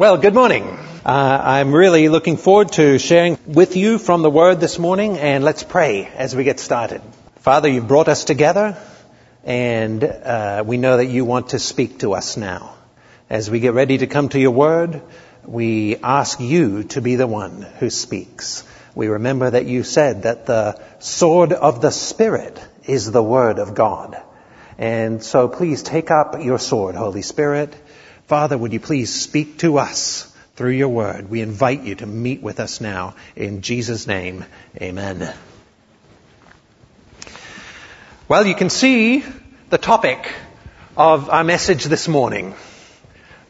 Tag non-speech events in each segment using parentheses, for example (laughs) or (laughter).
Well, good morning. Uh, I'm really looking forward to sharing with you from the Word this morning, and let's pray as we get started. Father, you've brought us together, and uh, we know that you want to speak to us now. As we get ready to come to your Word, we ask you to be the one who speaks. We remember that you said that the sword of the Spirit is the Word of God. And so please take up your sword, Holy Spirit, Father, would you please speak to us through your word? We invite you to meet with us now. In Jesus' name, amen. Well, you can see the topic of our message this morning.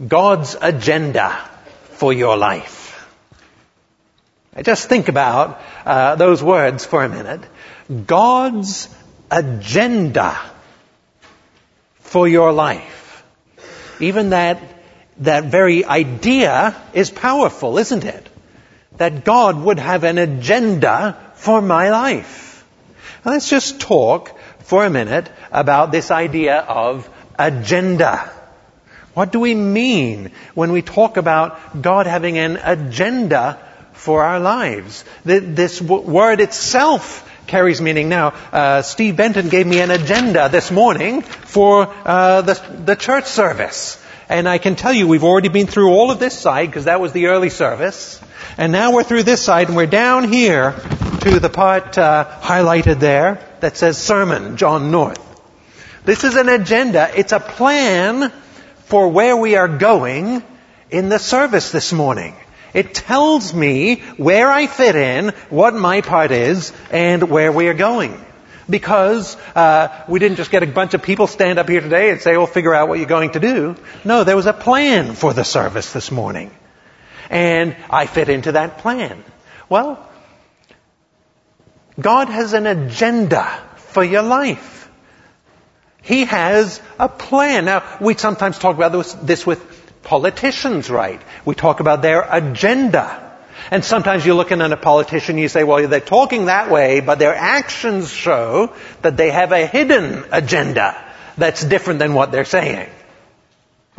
God's agenda for your life. Just think about uh, those words for a minute. God's agenda for your life. Even that, that very idea is powerful, isn't it? That God would have an agenda for my life. Now let's just talk for a minute about this idea of agenda. What do we mean when we talk about God having an agenda for our lives? This word itself carries meaning. Now, uh, Steve Benton gave me an agenda this morning for uh, the, the church service. And I can tell you, we've already been through all of this side because that was the early service. And now we're through this side and we're down here to the part uh, highlighted there that says sermon, John North. This is an agenda. It's a plan for where we are going in the service this morning. It tells me where I fit in, what my part is, and where we are going. Because uh, we didn't just get a bunch of people stand up here today and say, "Well, figure out what you're going to do." No, there was a plan for the service this morning, and I fit into that plan. Well, God has an agenda for your life. He has a plan. Now, we sometimes talk about this, this with politicians right. We talk about their agenda. And sometimes you're looking at a politician, and you say, well, they're talking that way, but their actions show that they have a hidden agenda that's different than what they're saying.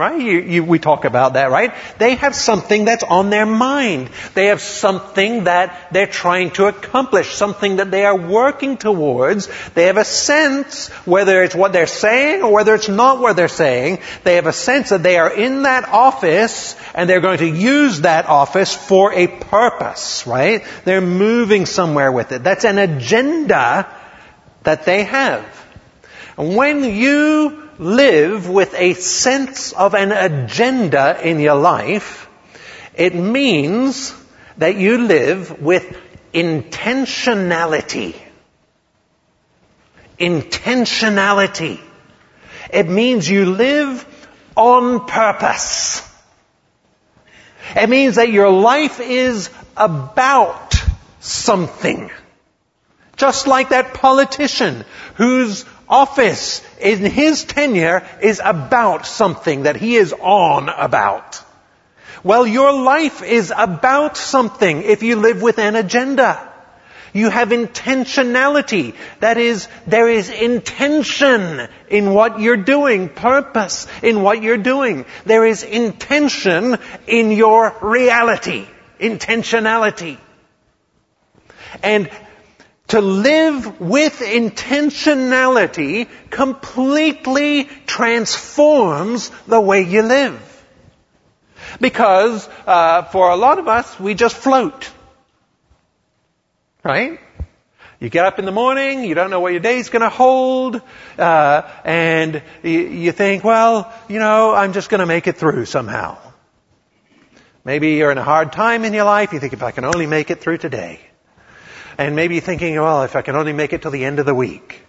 Right? You, you, we talk about that, right? They have something that's on their mind. They have something that they're trying to accomplish, something that they are working towards. They have a sense, whether it's what they're saying or whether it's not what they're saying, they have a sense that they are in that office and they're going to use that office for a purpose, right? They're moving somewhere with it. That's an agenda that they have. And when you live with a sense of an agenda in your life, it means that you live with intentionality. Intentionality. It means you live on purpose. It means that your life is about something. Just like that politician whose office in his tenure is about something that he is on about. Well, your life is about something if you live with an agenda. You have intentionality. That is, there is intention in what you're doing, purpose in what you're doing. There is intention in your reality, intentionality. And to live with intentionality completely transforms the way you live. Because uh, for a lot of us, we just float. Right? You get up in the morning, you don't know what your day's going to hold, uh, and you, you think, well, you know, I'm just going to make it through somehow. Maybe you're in a hard time in your life, you think, if I can only make it through today. And maybe thinking, well, if I can only make it till the end of the week.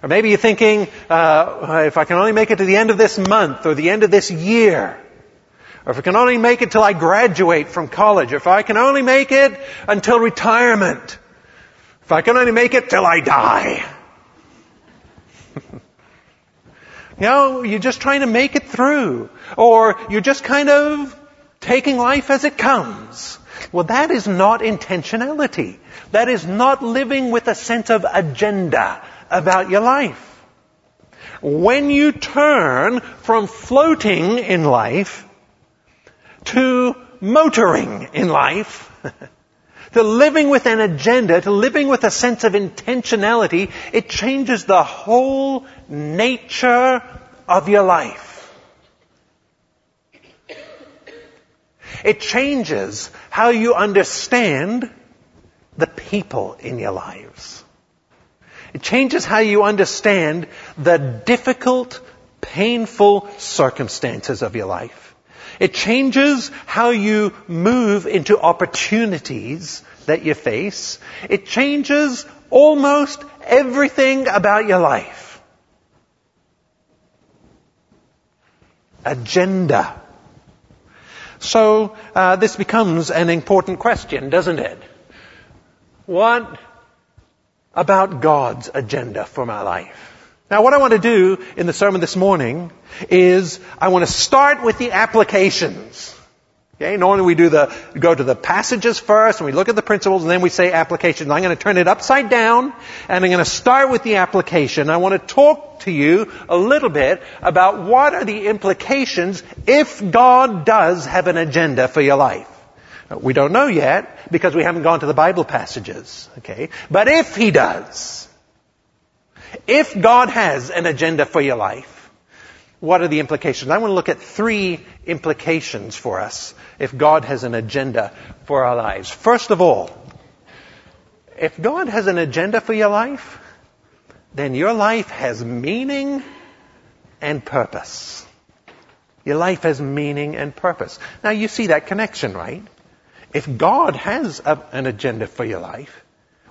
Or maybe you're thinking, uh, if I can only make it to the end of this month or the end of this year. Or if I can only make it till I graduate from college. Or if I can only make it until retirement. If I can only make it till I die. (laughs) you know, you're just trying to make it through. Or you're just kind of taking life as it comes. Well, that is not intentionality. That is not living with a sense of agenda about your life. When you turn from floating in life to motoring in life, (laughs) to living with an agenda, to living with a sense of intentionality, it changes the whole nature of your life. It changes how you understand the people in your lives. It changes how you understand the difficult, painful circumstances of your life. It changes how you move into opportunities that you face. It changes almost everything about your life. Agenda. So uh, this becomes an important question, doesn't it? What about God's agenda for my life? Now what I want to do in the sermon this morning is I want to start with the applications. Okay, normally we do the, go to the passages first and we look at the principles and then we say applications. I'm going to turn it upside down and I'm going to start with the application. I want to talk to you a little bit about what are the implications if God does have an agenda for your life. We don't know yet because we haven't gone to the Bible passages. Okay? But if He does, if God has an agenda for your life, what are the implications? I want to look at three implications for us if God has an agenda for our lives. First of all, if God has an agenda for your life, then your life has meaning and purpose. Your life has meaning and purpose. Now you see that connection, right? If God has a, an agenda for your life,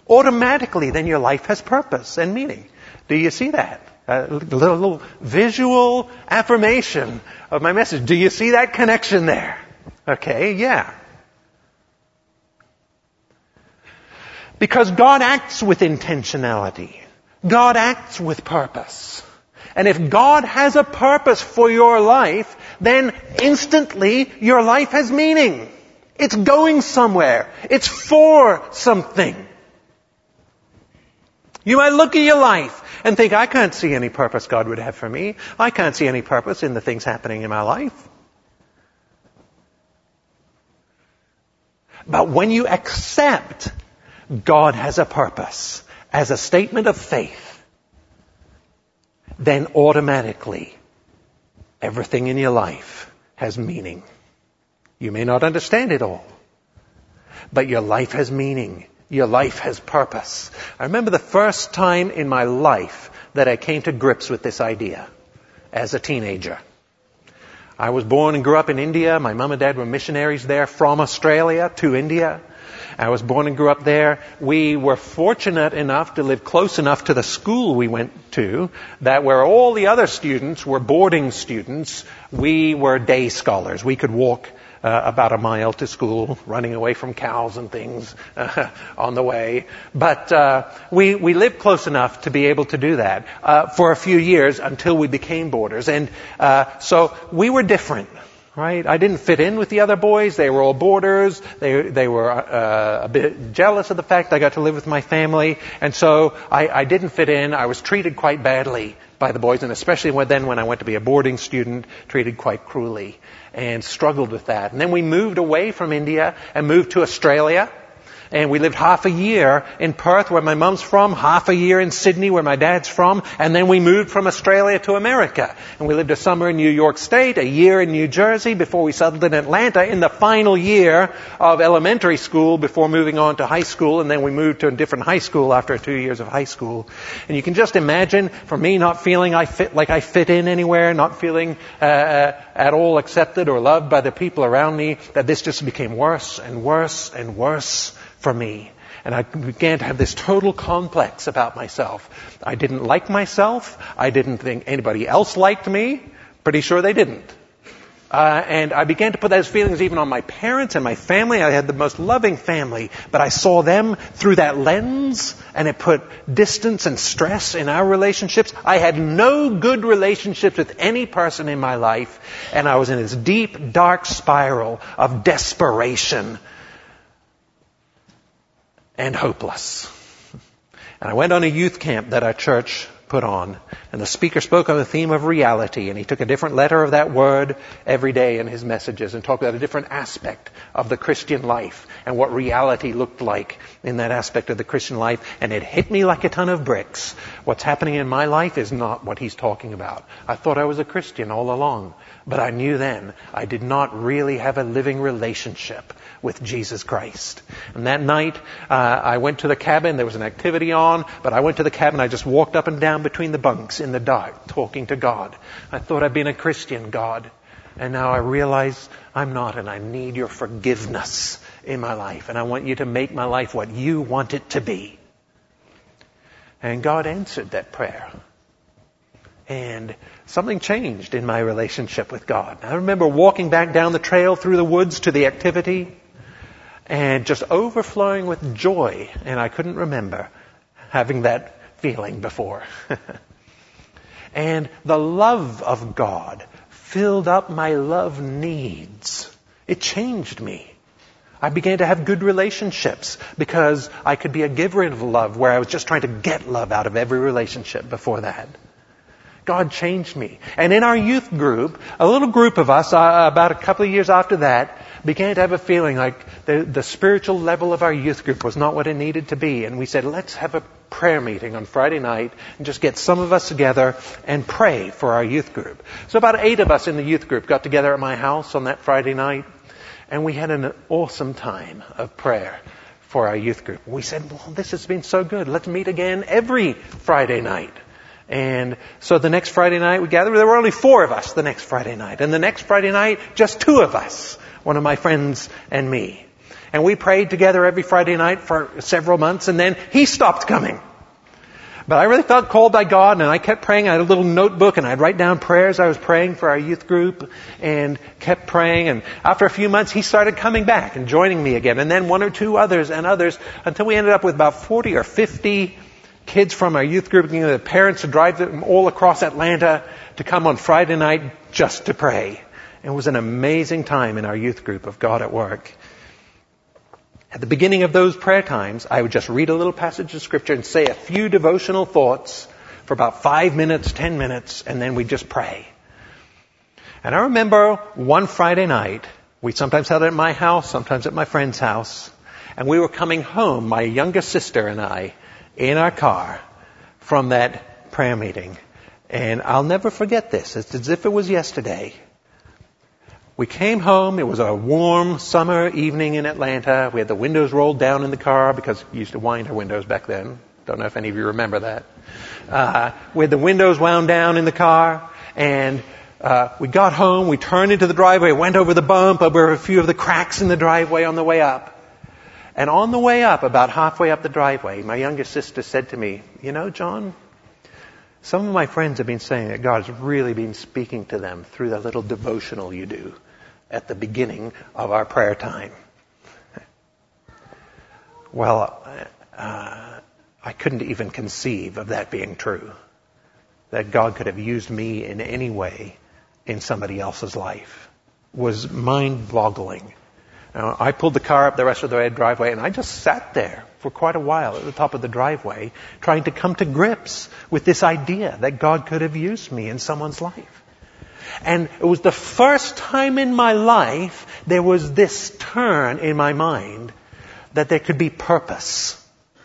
automatically then your life has purpose and meaning. Do you see that? A little, visual affirmation of my message. Do you see that connection there? Okay, yeah. Because God acts with intentionality. God acts with purpose. And if God has a purpose for your life, then instantly your life has meaning. It's going somewhere. It's for something. You might look at your life and think, I can't see any purpose God would have for me. I can't see any purpose in the things happening in my life. But when you accept God has a purpose as a statement of faith, then automatically everything in your life has meaning. You may not understand it all, but your life has meaning. Your life has purpose. I remember the first time in my life that I came to grips with this idea as a teenager. I was born and grew up in India. My mom and dad were missionaries there from Australia to India. I was born and grew up there. We were fortunate enough to live close enough to the school we went to that where all the other students were boarding students, we were day scholars. We could walk uh, about a mile to school, running away from cows and things uh, (laughs) on the way. But uh, we we lived close enough to be able to do that uh, for a few years until we became boarders, and uh, so we were different. Right? I didn't fit in with the other boys. They were all boarders. They they were uh, a bit jealous of the fact I got to live with my family, and so I, I didn't fit in. I was treated quite badly by the boys, and especially when, then when I went to be a boarding student, treated quite cruelly and struggled with that. And then we moved away from India and moved to Australia. And we lived half a year in Perth, where my mum's from, half a year in Sydney, where my dad's from, and then we moved from Australia to America. And we lived a summer in New York State, a year in New Jersey, before we settled in Atlanta in the final year of elementary school before moving on to high school, and then we moved to a different high school after two years of high school. And you can just imagine, for me, not feeling I fit like I fit in anywhere, not feeling uh, uh at all accepted or loved by the people around me, that this just became worse and worse and worse for me. And I began to have this total complex about myself. I didn't like myself. I didn't think anybody else liked me. Pretty sure they didn't. Uh, and I began to put those feelings even on my parents and my family. I had the most loving family, but I saw them through that lens, and it put distance and stress in our relationships. I had no good relationships with any person in my life, and I was in this deep, dark spiral of desperation and hopeless. And I went on a youth camp that our church put on. And the speaker spoke on the theme of reality, and he took a different letter of that word every day in his messages and talked about a different aspect of the Christian life and what reality looked like in that aspect of the Christian life. And it hit me like a ton of bricks. What's happening in my life is not what he's talking about. I thought I was a Christian all along, but I knew then I did not really have a living relationship with Jesus Christ. And that night, uh, I went to the cabin. There was an activity on, but I went to the cabin. I just walked up and down between the bunks in the dark, talking to God. I thought I'd been a Christian, God. And now I realize I'm not, and I need your forgiveness in my life. And I want you to make my life what you want it to be. And God answered that prayer. And something changed in my relationship with God. I remember walking back down the trail through the woods to the activity and just overflowing with joy. And I couldn't remember having that feeling before. (laughs) and the love of God filled up my love needs. It changed me. I began to have good relationships because I could be a giver of love where I was just trying to get love out of every relationship before that. God changed me. And in our youth group, a little group of us, uh, about a couple of years after that, began to have a feeling like the, the spiritual level of our youth group was not what it needed to be. And we said, let's have a prayer meeting on Friday night and just get some of us together and pray for our youth group. So about eight of us in the youth group got together at my house on that Friday night and we had an awesome time of prayer for our youth group. We said, well, this has been so good. Let's meet again every Friday night. And so the next Friday night we gathered. There were only four of us the next Friday night. And the next Friday night, just two of us one of my friends and me. And we prayed together every Friday night for several months and then he stopped coming. But I really felt called by God and I kept praying. I had a little notebook and I'd write down prayers I was praying for our youth group and kept praying. And after a few months, he started coming back and joining me again. And then one or two others and others until we ended up with about 40 or 50 kids from our youth group, you know, the parents to drive them all across Atlanta to come on Friday night just to pray. It was an amazing time in our youth group of God at work. At the beginning of those prayer times, I would just read a little passage of scripture and say a few devotional thoughts for about five minutes, ten minutes, and then we'd just pray. And I remember one Friday night, we sometimes held it at my house, sometimes at my friend's house, and we were coming home, my youngest sister and I, in our car from that prayer meeting. And I'll never forget this. It's as if it was yesterday. We came home. It was a warm summer evening in Atlanta. We had the windows rolled down in the car because we used to wind our windows back then. Don't know if any of you remember that. Uh, we had the windows wound down in the car, and uh, we got home. We turned into the driveway, went over the bump, over a few of the cracks in the driveway on the way up. And on the way up, about halfway up the driveway, my youngest sister said to me, "You know, John, some of my friends have been saying that God's really been speaking to them through the little devotional you do." at the beginning of our prayer time. Well, uh, I couldn't even conceive of that being true. That God could have used me in any way in somebody else's life was mind-boggling. Now, I pulled the car up the rest of the way driveway and I just sat there for quite a while at the top of the driveway trying to come to grips with this idea that God could have used me in someone's life. And it was the first time in my life there was this turn in my mind that there could be purpose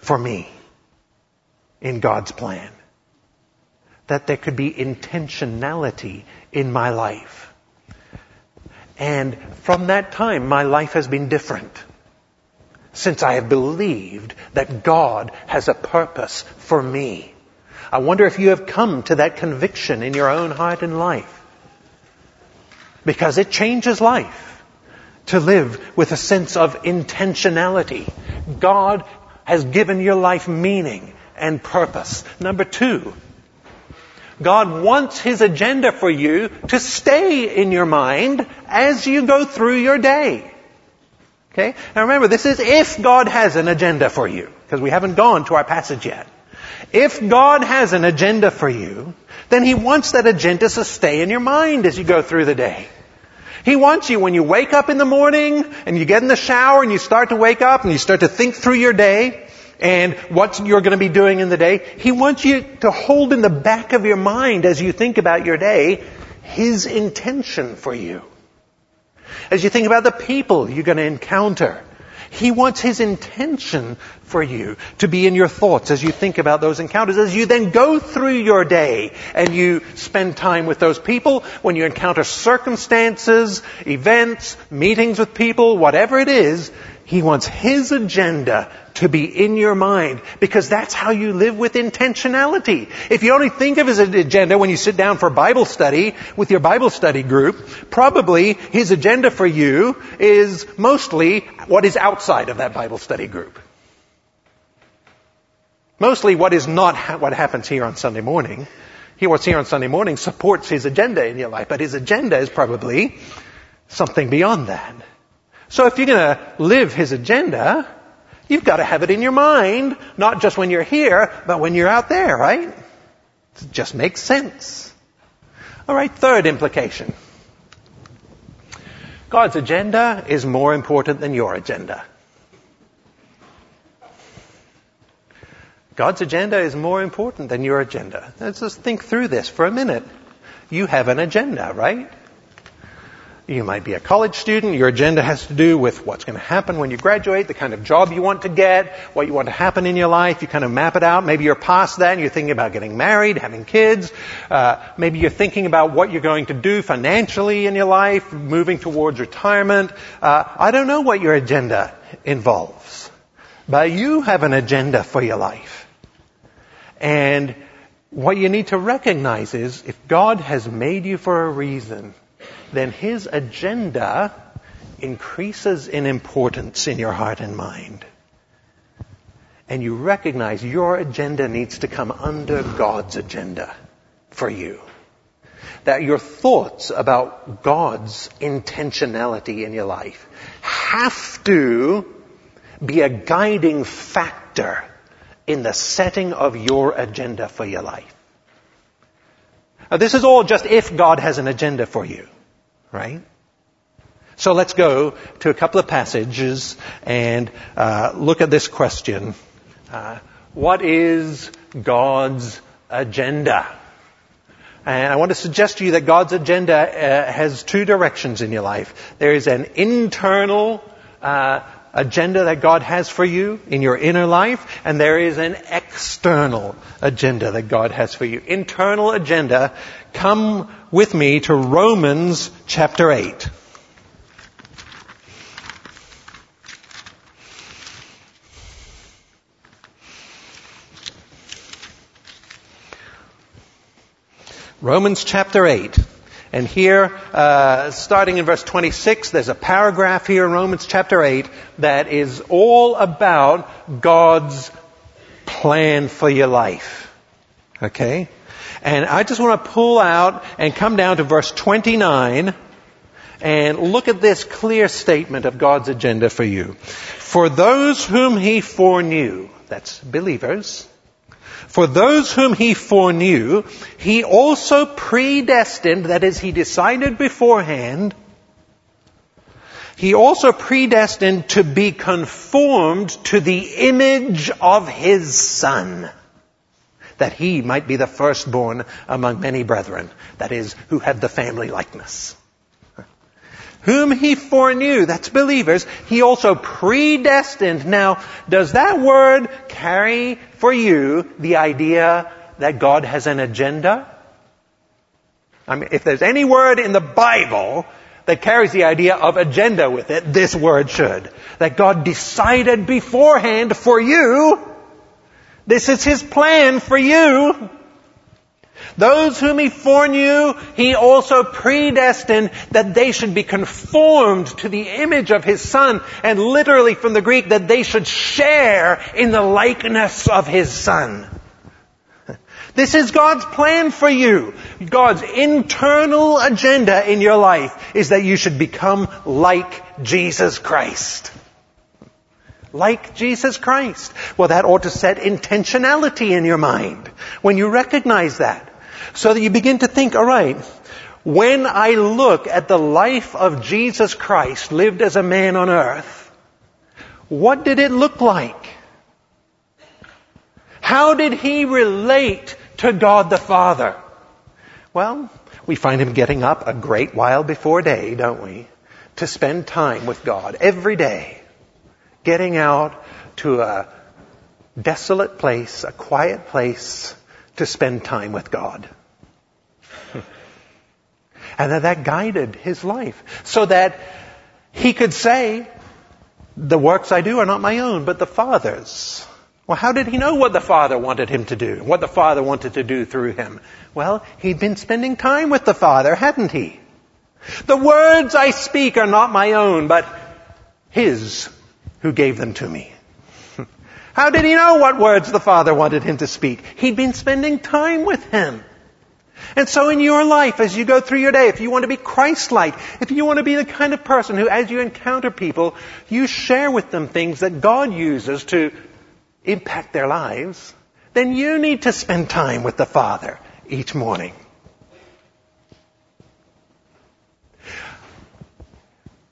for me in God's plan. That there could be intentionality in my life. And from that time, my life has been different. Since I have believed that God has a purpose for me. I wonder if you have come to that conviction in your own heart and life. Because it changes life to live with a sense of intentionality. God has given your life meaning and purpose. Number two, God wants His agenda for you to stay in your mind as you go through your day. Okay? Now remember, this is if God has an agenda for you, because we haven't gone to our passage yet. If God has an agenda for you, then He wants that agenda to stay in your mind as you go through the day. He wants you when you wake up in the morning and you get in the shower and you start to wake up and you start to think through your day and what you're going to be doing in the day. He wants you to hold in the back of your mind as you think about your day His intention for you. As you think about the people you're going to encounter, he wants His intention for you to be in your thoughts as you think about those encounters, as you then go through your day and you spend time with those people, when you encounter circumstances, events, meetings with people, whatever it is, He wants His agenda to be in your mind because that's how you live with intentionality. If you only think of his agenda when you sit down for Bible study with your Bible study group, probably his agenda for you is mostly what is outside of that Bible study group. Mostly what is not ha- what happens here on Sunday morning. He what's here on Sunday morning supports his agenda in your life, but his agenda is probably something beyond that. So if you're to live his agenda, You've got to have it in your mind, not just when you're here, but when you're out there, right? It just makes sense. All right, third implication. God's agenda is more important than your agenda. God's agenda is more important than your agenda. Let's just think through this for a minute. You have an agenda, right? You might be a college student. Your agenda has to do with what's going to happen when you graduate, the kind of job you want to get, what you want to happen in your life. You kind of map it out. Maybe you're past that and you're thinking about getting married, having kids. Uh, maybe you're thinking about what you're going to do financially in your life, moving towards retirement. Uh, I don't know what your agenda involves, but you have an agenda for your life. And what you need to recognize is if God has made you for a reason, then his agenda increases in importance in your heart and mind. And you recognize your agenda needs to come under God's agenda for you. That your thoughts about God's intentionality in your life have to be a guiding factor in the setting of your agenda for your life. Now, this is all just if God has an agenda for you right? So let's go to a couple of passages and uh, look at this question. Uh, what is God's agenda? And I want to suggest to you that God's agenda uh, has two directions in your life. There is an internal uh, agenda that God has for you in your inner life, and there is an external agenda that God has for you. Internal agenda, come with me to Romans chapter 8. Romans chapter 8. And here, uh, starting in verse 26, there's a paragraph here in Romans chapter 8 that is all about God's plan for your life. Okay? And I just want to pull out and come down to verse 29 and look at this clear statement of God's agenda for you. For those whom he foreknew, that's believers, for those whom he foreknew, he also predestined, that is, he decided beforehand, he also predestined to be conformed to the image of his son, that he might be the firstborn among many brethren, that is, who had the family likeness whom he foreknew, that's believers, he also predestined. Now, does that word carry for you the idea that God has an agenda? I mean, if there's any word in the Bible that carries the idea of agenda with it, this word should. That God decided beforehand for you. This is His plan for you. Those whom he foreknew, he also predestined that they should be conformed to the image of his son, and literally from the Greek, that they should share in the likeness of his son. This is God's plan for you. God's internal agenda in your life is that you should become like Jesus Christ. Like Jesus Christ. Well, that ought to set intentionality in your mind when you recognize that. So that you begin to think, alright, when I look at the life of Jesus Christ lived as a man on earth, what did it look like? How did he relate to God the Father? Well, we find him getting up a great while before day, don't we? To spend time with God every day. Getting out to a desolate place, a quiet place to spend time with God. (laughs) and that, that guided his life so that he could say, the works I do are not my own, but the Father's. Well, how did he know what the Father wanted him to do? What the Father wanted to do through him? Well, he'd been spending time with the Father, hadn't he? The words I speak are not my own, but His who gave them to me. How did he know what words the Father wanted him to speak? He'd been spending time with Him. And so in your life, as you go through your day, if you want to be Christ-like, if you want to be the kind of person who, as you encounter people, you share with them things that God uses to impact their lives, then you need to spend time with the Father each morning.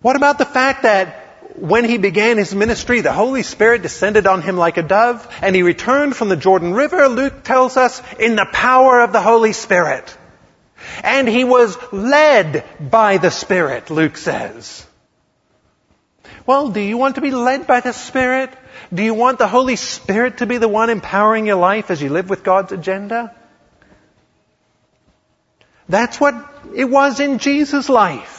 What about the fact that when he began his ministry, the Holy Spirit descended on him like a dove, and he returned from the Jordan River, Luke tells us, in the power of the Holy Spirit. And he was led by the Spirit, Luke says. Well, do you want to be led by the Spirit? Do you want the Holy Spirit to be the one empowering your life as you live with God's agenda? That's what it was in Jesus' life.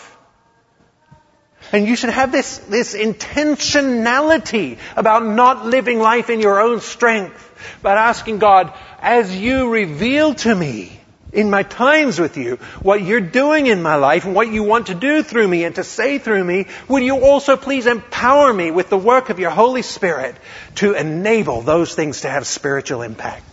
And you should have this, this intentionality about not living life in your own strength, but asking God, as you reveal to me in my times with you what you're doing in my life and what you want to do through me and to say through me, would you also please empower me with the work of your Holy Spirit to enable those things to have spiritual impact?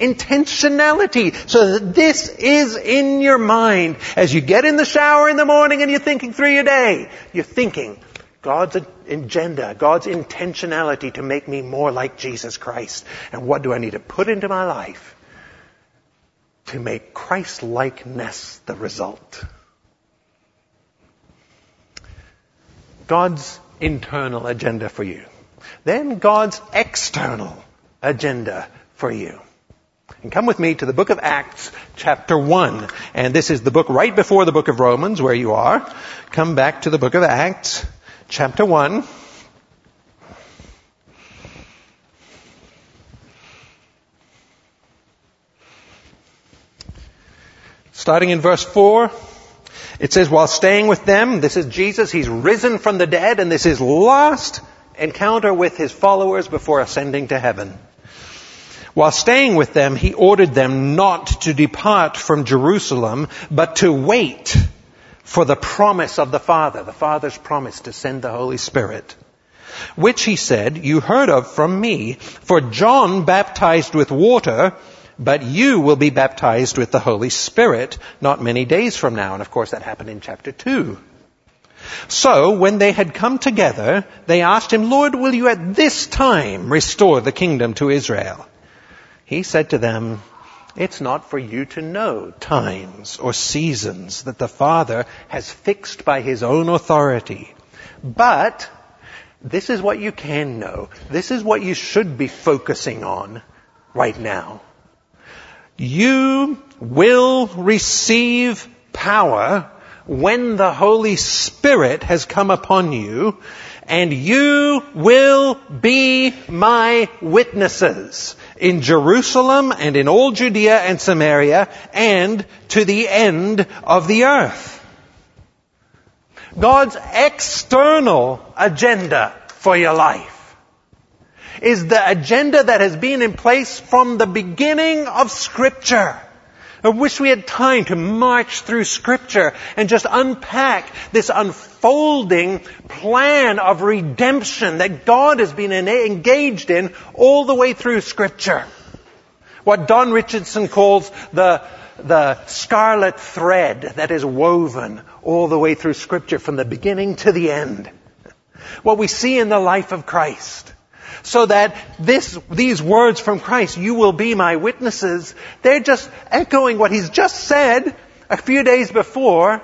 Intentionality so that this is in your mind. As you get in the shower in the morning and you're thinking through your day, you're thinking God's agenda, God's intentionality to make me more like Jesus Christ. And what do I need to put into my life to make Christ-likeness the result? God's internal agenda for you. Then God's external agenda for you. And come with me to the book of Acts, chapter 1. And this is the book right before the book of Romans, where you are. Come back to the book of Acts, chapter 1. Starting in verse 4, it says, while staying with them, this is Jesus, he's risen from the dead, and this is last encounter with his followers before ascending to heaven. While staying with them, he ordered them not to depart from Jerusalem, but to wait for the promise of the Father, the Father's promise to send the Holy Spirit. Which he said, you heard of from me, for John baptized with water, but you will be baptized with the Holy Spirit not many days from now. And of course that happened in chapter 2. So, when they had come together, they asked him, Lord, will you at this time restore the kingdom to Israel? He said to them, it's not for you to know times or seasons that the Father has fixed by His own authority. But this is what you can know. This is what you should be focusing on right now. You will receive power when the Holy Spirit has come upon you and you will be my witnesses in Jerusalem and in all Judea and Samaria and to the end of the earth. God's external agenda for your life is the agenda that has been in place from the beginning of scripture. I wish we had time to march through scripture and just unpack this unfolding plan of redemption that God has been engaged in all the way through scripture. What Don Richardson calls the, the scarlet thread that is woven all the way through scripture from the beginning to the end. What we see in the life of Christ so that this, these words from Christ, you will be my witnesses, they're just echoing what he's just said a few days before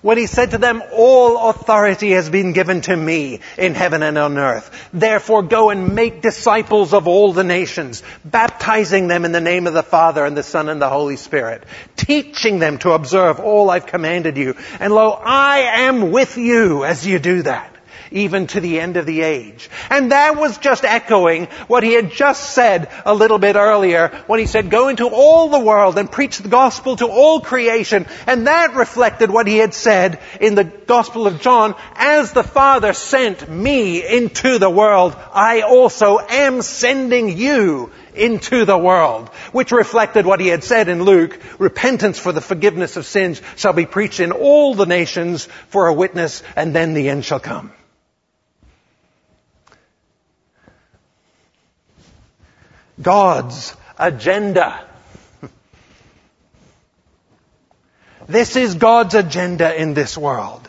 When he said to them, all authority has been given to me in heaven and on earth. Therefore go and make disciples of all the nations, baptizing them in the name of the Father and the Son and the Holy Spirit, teaching them to observe all I've commanded you. And lo, I am with you as you do that even to the end of the age. And that was just echoing what he had just said a little bit earlier when he said, go into all the world and preach the gospel to all creation. And that reflected what he had said in the gospel of John, as the Father sent me into the world, I also am sending you into the world, which reflected what he had said in Luke, repentance for the forgiveness of sins shall be preached in all the nations for a witness, and then the end shall come. God's agenda. This is God's agenda in this world.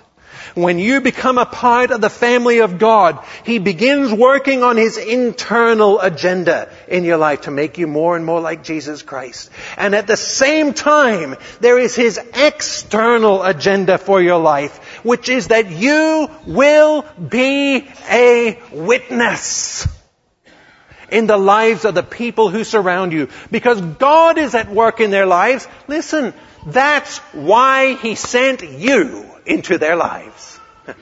When you become a part of the family of God, He begins working on His internal agenda in your life to make you more and more like Jesus Christ. And at the same time, there is His external agenda for your life, which is that you will be a witness in the lives of the people who surround you. Because God is at work in their lives. Listen, that's why He sent you into their lives. (laughs)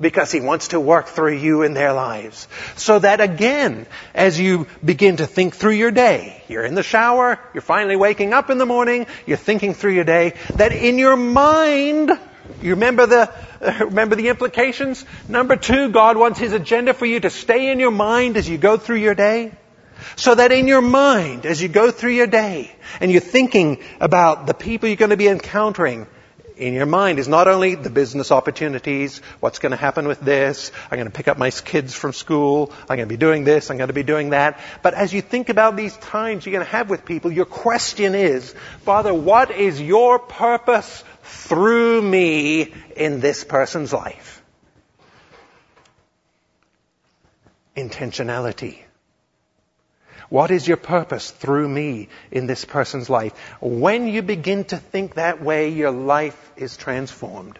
because He wants to work through you in their lives. So that again, as you begin to think through your day, you're in the shower, you're finally waking up in the morning, you're thinking through your day, that in your mind, you remember the, (laughs) remember the implications? Number two, God wants His agenda for you to stay in your mind as you go through your day. So that in your mind, as you go through your day, and you're thinking about the people you're going to be encountering, in your mind is not only the business opportunities, what's going to happen with this, I'm going to pick up my kids from school, I'm going to be doing this, I'm going to be doing that, but as you think about these times you're going to have with people, your question is, Father, what is your purpose through me in this person's life. Intentionality. What is your purpose through me in this person's life? When you begin to think that way, your life is transformed.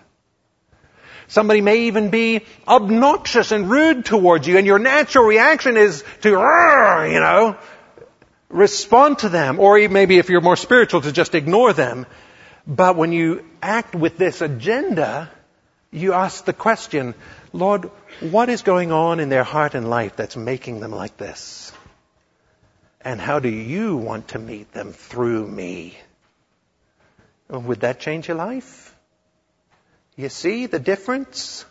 Somebody may even be obnoxious and rude towards you, and your natural reaction is to, you know, respond to them. Or maybe if you're more spiritual, to just ignore them. But when you act with this agenda, you ask the question, Lord, what is going on in their heart and life that's making them like this? And how do you want to meet them through me? Would that change your life? You see the difference?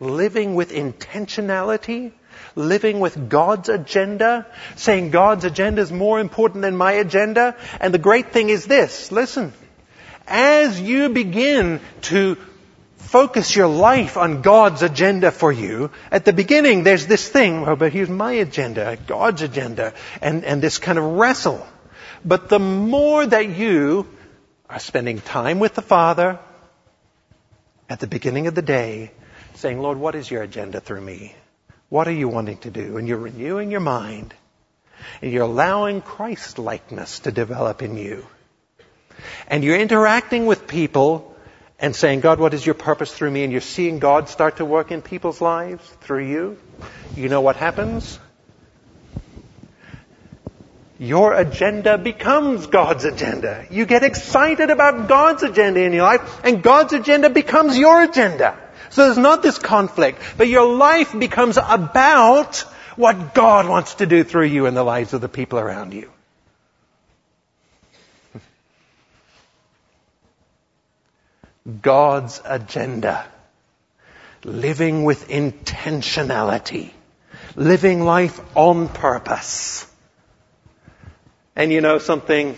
Living with intentionality, living with God's agenda, saying God's agenda is more important than my agenda. And the great thing is this, listen, as you begin to focus your life on God's agenda for you, at the beginning there's this thing, well, but here's my agenda, God's agenda, and, and this kind of wrestle. But the more that you are spending time with the Father at the beginning of the day, saying, Lord, what is your agenda through me? What are you wanting to do? And you're renewing your mind, and you're allowing Christ likeness to develop in you and you're interacting with people and saying, God, what is your purpose through me? And you're seeing God start to work in people's lives through you. You know what happens? Your agenda becomes God's agenda. You get excited about God's agenda in your life, and God's agenda becomes your agenda. So there's not this conflict, but your life becomes about what God wants to do through you in the lives of the people around you. God's agenda. Living with intentionality. Living life on purpose. And you know something?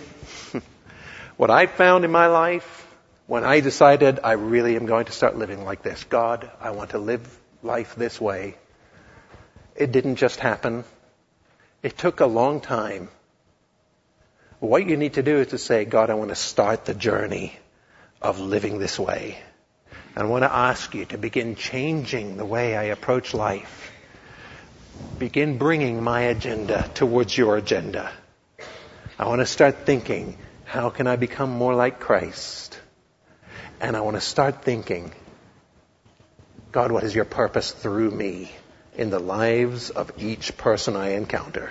(laughs) what I found in my life when I decided I really am going to start living like this. God, I want to live life this way. It didn't just happen. It took a long time. What you need to do is to say, God, I want to start the journey of living this way. And I want to ask you to begin changing the way I approach life. Begin bringing my agenda towards your agenda. I want to start thinking, how can I become more like Christ? and I want to start thinking, God, what is your purpose through me in the lives of each person I encounter?